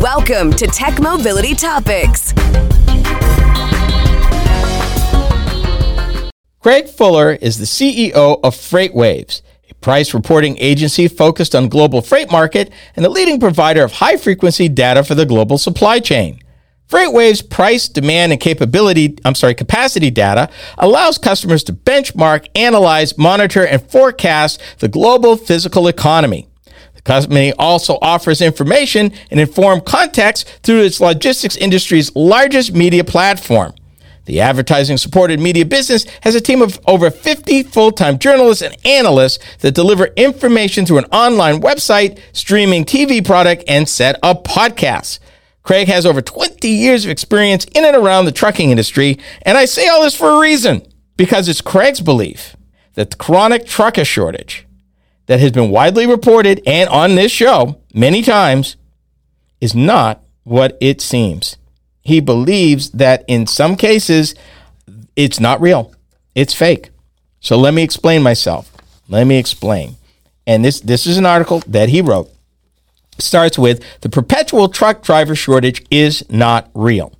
Welcome to Tech Mobility Topics. Craig Fuller is the CEO of FreightWaves, a price reporting agency focused on global freight market and the leading provider of high frequency data for the global supply chain. FreightWaves' price, demand, and capability, I'm sorry, capacity data allows customers to benchmark, analyze, monitor, and forecast the global physical economy. Company also offers information and informed context through its logistics industry's largest media platform. The advertising supported media business has a team of over 50 full time journalists and analysts that deliver information through an online website, streaming TV product, and set of podcasts. Craig has over 20 years of experience in and around the trucking industry, and I say all this for a reason because it's Craig's belief that the chronic trucker shortage that has been widely reported and on this show many times is not what it seems. He believes that in some cases it's not real, it's fake. So let me explain myself. Let me explain. And this this is an article that he wrote starts with the perpetual truck driver shortage is not real.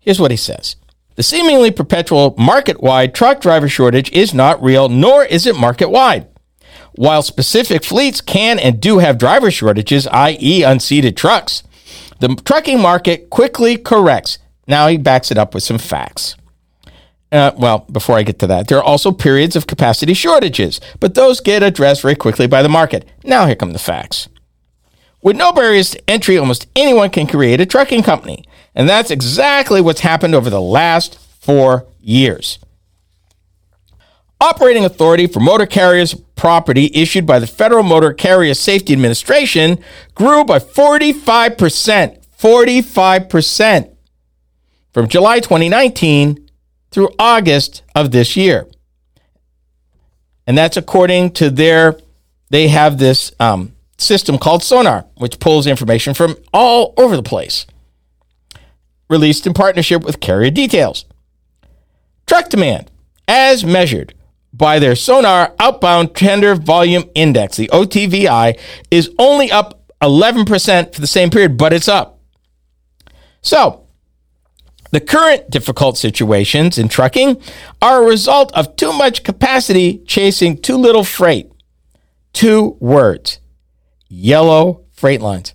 Here's what he says. The seemingly perpetual market wide truck driver shortage is not real, nor is it market wide. While specific fleets can and do have driver shortages, i.e., unseated trucks, the trucking market quickly corrects. Now he backs it up with some facts. Uh, well, before I get to that, there are also periods of capacity shortages, but those get addressed very quickly by the market. Now here come the facts. With no barriers to entry, almost anyone can create a trucking company. And that's exactly what's happened over the last four years. Operating authority for motor carriers property issued by the Federal Motor Carrier Safety Administration grew by 45%. 45% from July 2019 through August of this year. And that's according to their, they have this um, system called Sonar, which pulls information from all over the place. Released in partnership with Carrier Details. Truck demand, as measured by their Sonar Outbound Tender Volume Index, the OTVI, is only up 11% for the same period, but it's up. So, the current difficult situations in trucking are a result of too much capacity chasing too little freight. Two words Yellow Freight Lines.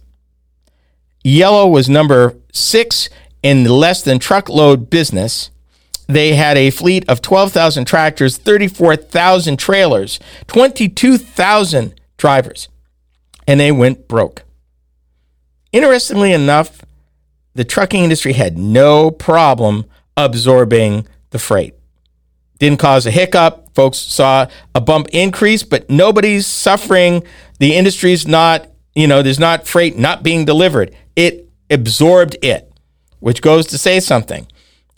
Yellow was number six in the less than truckload business. They had a fleet of 12,000 tractors, 34,000 trailers, 22,000 drivers, and they went broke. Interestingly enough, the trucking industry had no problem absorbing the freight. Didn't cause a hiccup. Folks saw a bump increase, but nobody's suffering the industry's not, you know, there's not freight not being delivered. It absorbed it, which goes to say something.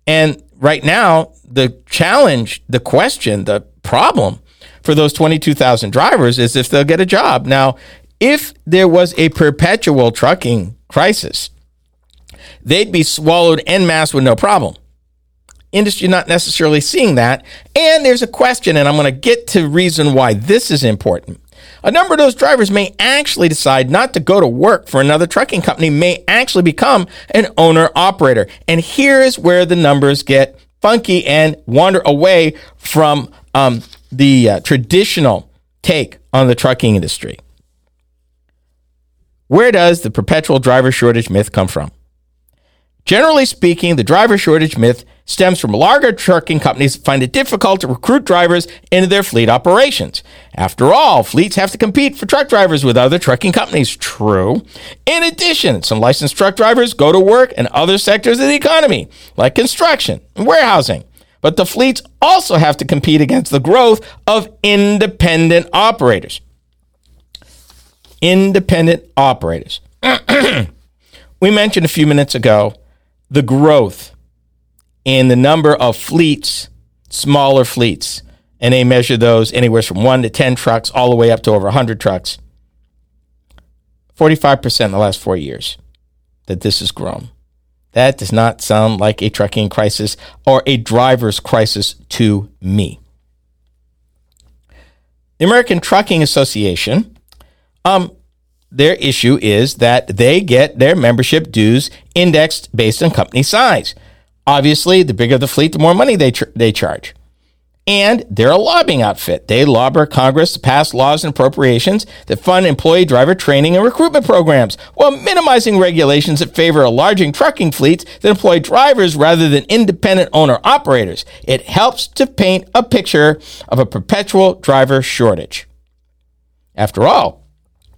And right now, the challenge, the question, the problem for those 22,000 drivers is if they'll get a job. Now, if there was a perpetual trucking crisis, they'd be swallowed en masse with no problem. Industry not necessarily seeing that. And there's a question, and I'm going to get to reason why this is important. A number of those drivers may actually decide not to go to work for another trucking company, may actually become an owner operator. And here's where the numbers get funky and wander away from um, the uh, traditional take on the trucking industry. Where does the perpetual driver shortage myth come from? Generally speaking, the driver shortage myth stems from larger trucking companies find it difficult to recruit drivers into their fleet operations. After all, fleets have to compete for truck drivers with other trucking companies. True. In addition, some licensed truck drivers go to work in other sectors of the economy, like construction and warehousing. But the fleets also have to compete against the growth of independent operators. Independent operators. we mentioned a few minutes ago the growth in the number of fleets, smaller fleets, and they measure those anywhere from one to 10 trucks all the way up to over 100 trucks. 45% in the last four years that this has grown. That does not sound like a trucking crisis or a driver's crisis to me. The American Trucking Association, um, their issue is that they get their membership dues indexed based on company size. Obviously, the bigger the fleet, the more money they, they charge. And they're a lobbying outfit. They lobby Congress to pass laws and appropriations that fund employee driver training and recruitment programs while minimizing regulations that favor enlarging trucking fleets that employ drivers rather than independent owner operators. It helps to paint a picture of a perpetual driver shortage. After all,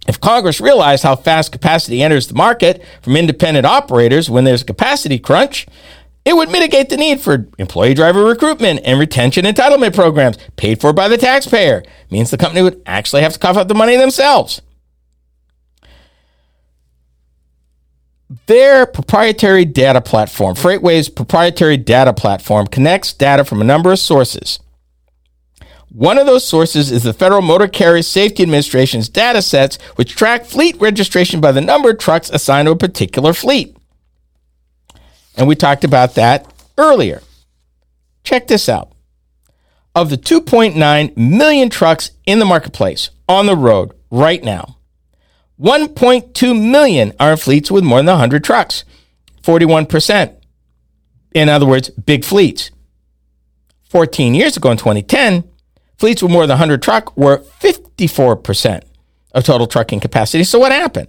if Congress realized how fast capacity enters the market from independent operators when there's a capacity crunch, it would mitigate the need for employee driver recruitment and retention entitlement programs paid for by the taxpayer. It means the company would actually have to cough up the money themselves. Their proprietary data platform, FreightWaves' proprietary data platform, connects data from a number of sources. One of those sources is the Federal Motor Carrier Safety Administration's data sets, which track fleet registration by the number of trucks assigned to a particular fleet. And we talked about that earlier. Check this out. Of the 2.9 million trucks in the marketplace on the road right now, 1.2 million are in fleets with more than 100 trucks, 41%. In other words, big fleets. 14 years ago in 2010, fleets with more than 100 truck were 54% of total trucking capacity. So what happened?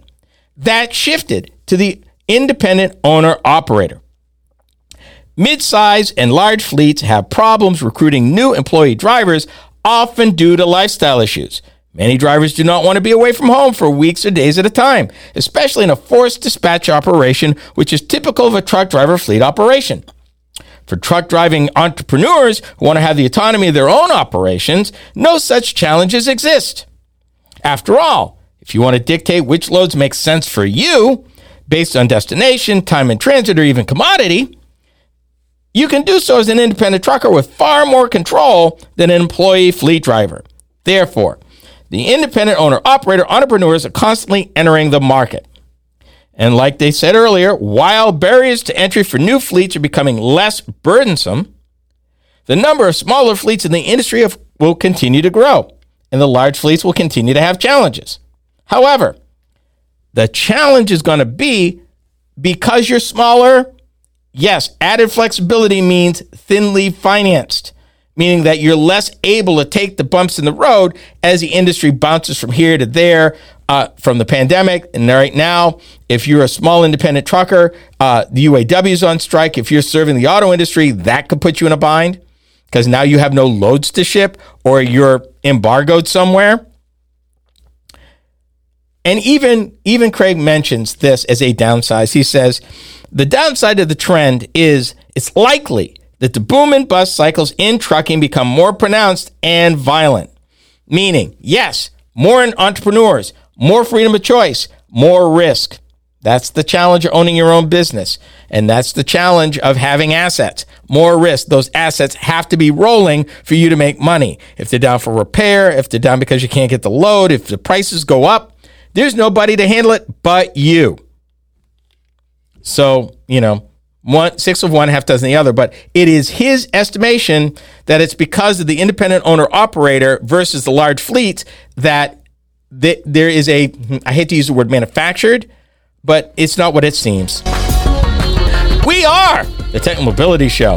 That shifted to the independent owner operator. Mid-size and large fleets have problems recruiting new employee drivers, often due to lifestyle issues. Many drivers do not want to be away from home for weeks or days at a time, especially in a forced dispatch operation, which is typical of a truck driver fleet operation. For truck driving entrepreneurs who want to have the autonomy of their own operations, no such challenges exist. After all, if you want to dictate which loads make sense for you, based on destination, time in transit, or even commodity, you can do so as an independent trucker with far more control than an employee fleet driver. Therefore, the independent owner operator entrepreneurs are constantly entering the market. And like they said earlier, while barriers to entry for new fleets are becoming less burdensome, the number of smaller fleets in the industry will continue to grow, and the large fleets will continue to have challenges. However, the challenge is going to be because you're smaller, Yes, added flexibility means thinly financed, meaning that you're less able to take the bumps in the road as the industry bounces from here to there uh, from the pandemic. And right now, if you're a small independent trucker, uh, the UAW is on strike. If you're serving the auto industry, that could put you in a bind because now you have no loads to ship or you're embargoed somewhere. And even even Craig mentions this as a downside. He says the downside of the trend is it's likely that the boom and bust cycles in trucking become more pronounced and violent. Meaning, yes, more entrepreneurs, more freedom of choice, more risk. That's the challenge of owning your own business. And that's the challenge of having assets. More risk. Those assets have to be rolling for you to make money. If they're down for repair, if they're down because you can't get the load, if the prices go up, there's nobody to handle it but you. So, you know, one six of one, half dozen the other. But it is his estimation that it's because of the independent owner operator versus the large fleet that th- there is a I hate to use the word manufactured, but it's not what it seems. We are the Tech Mobility Show.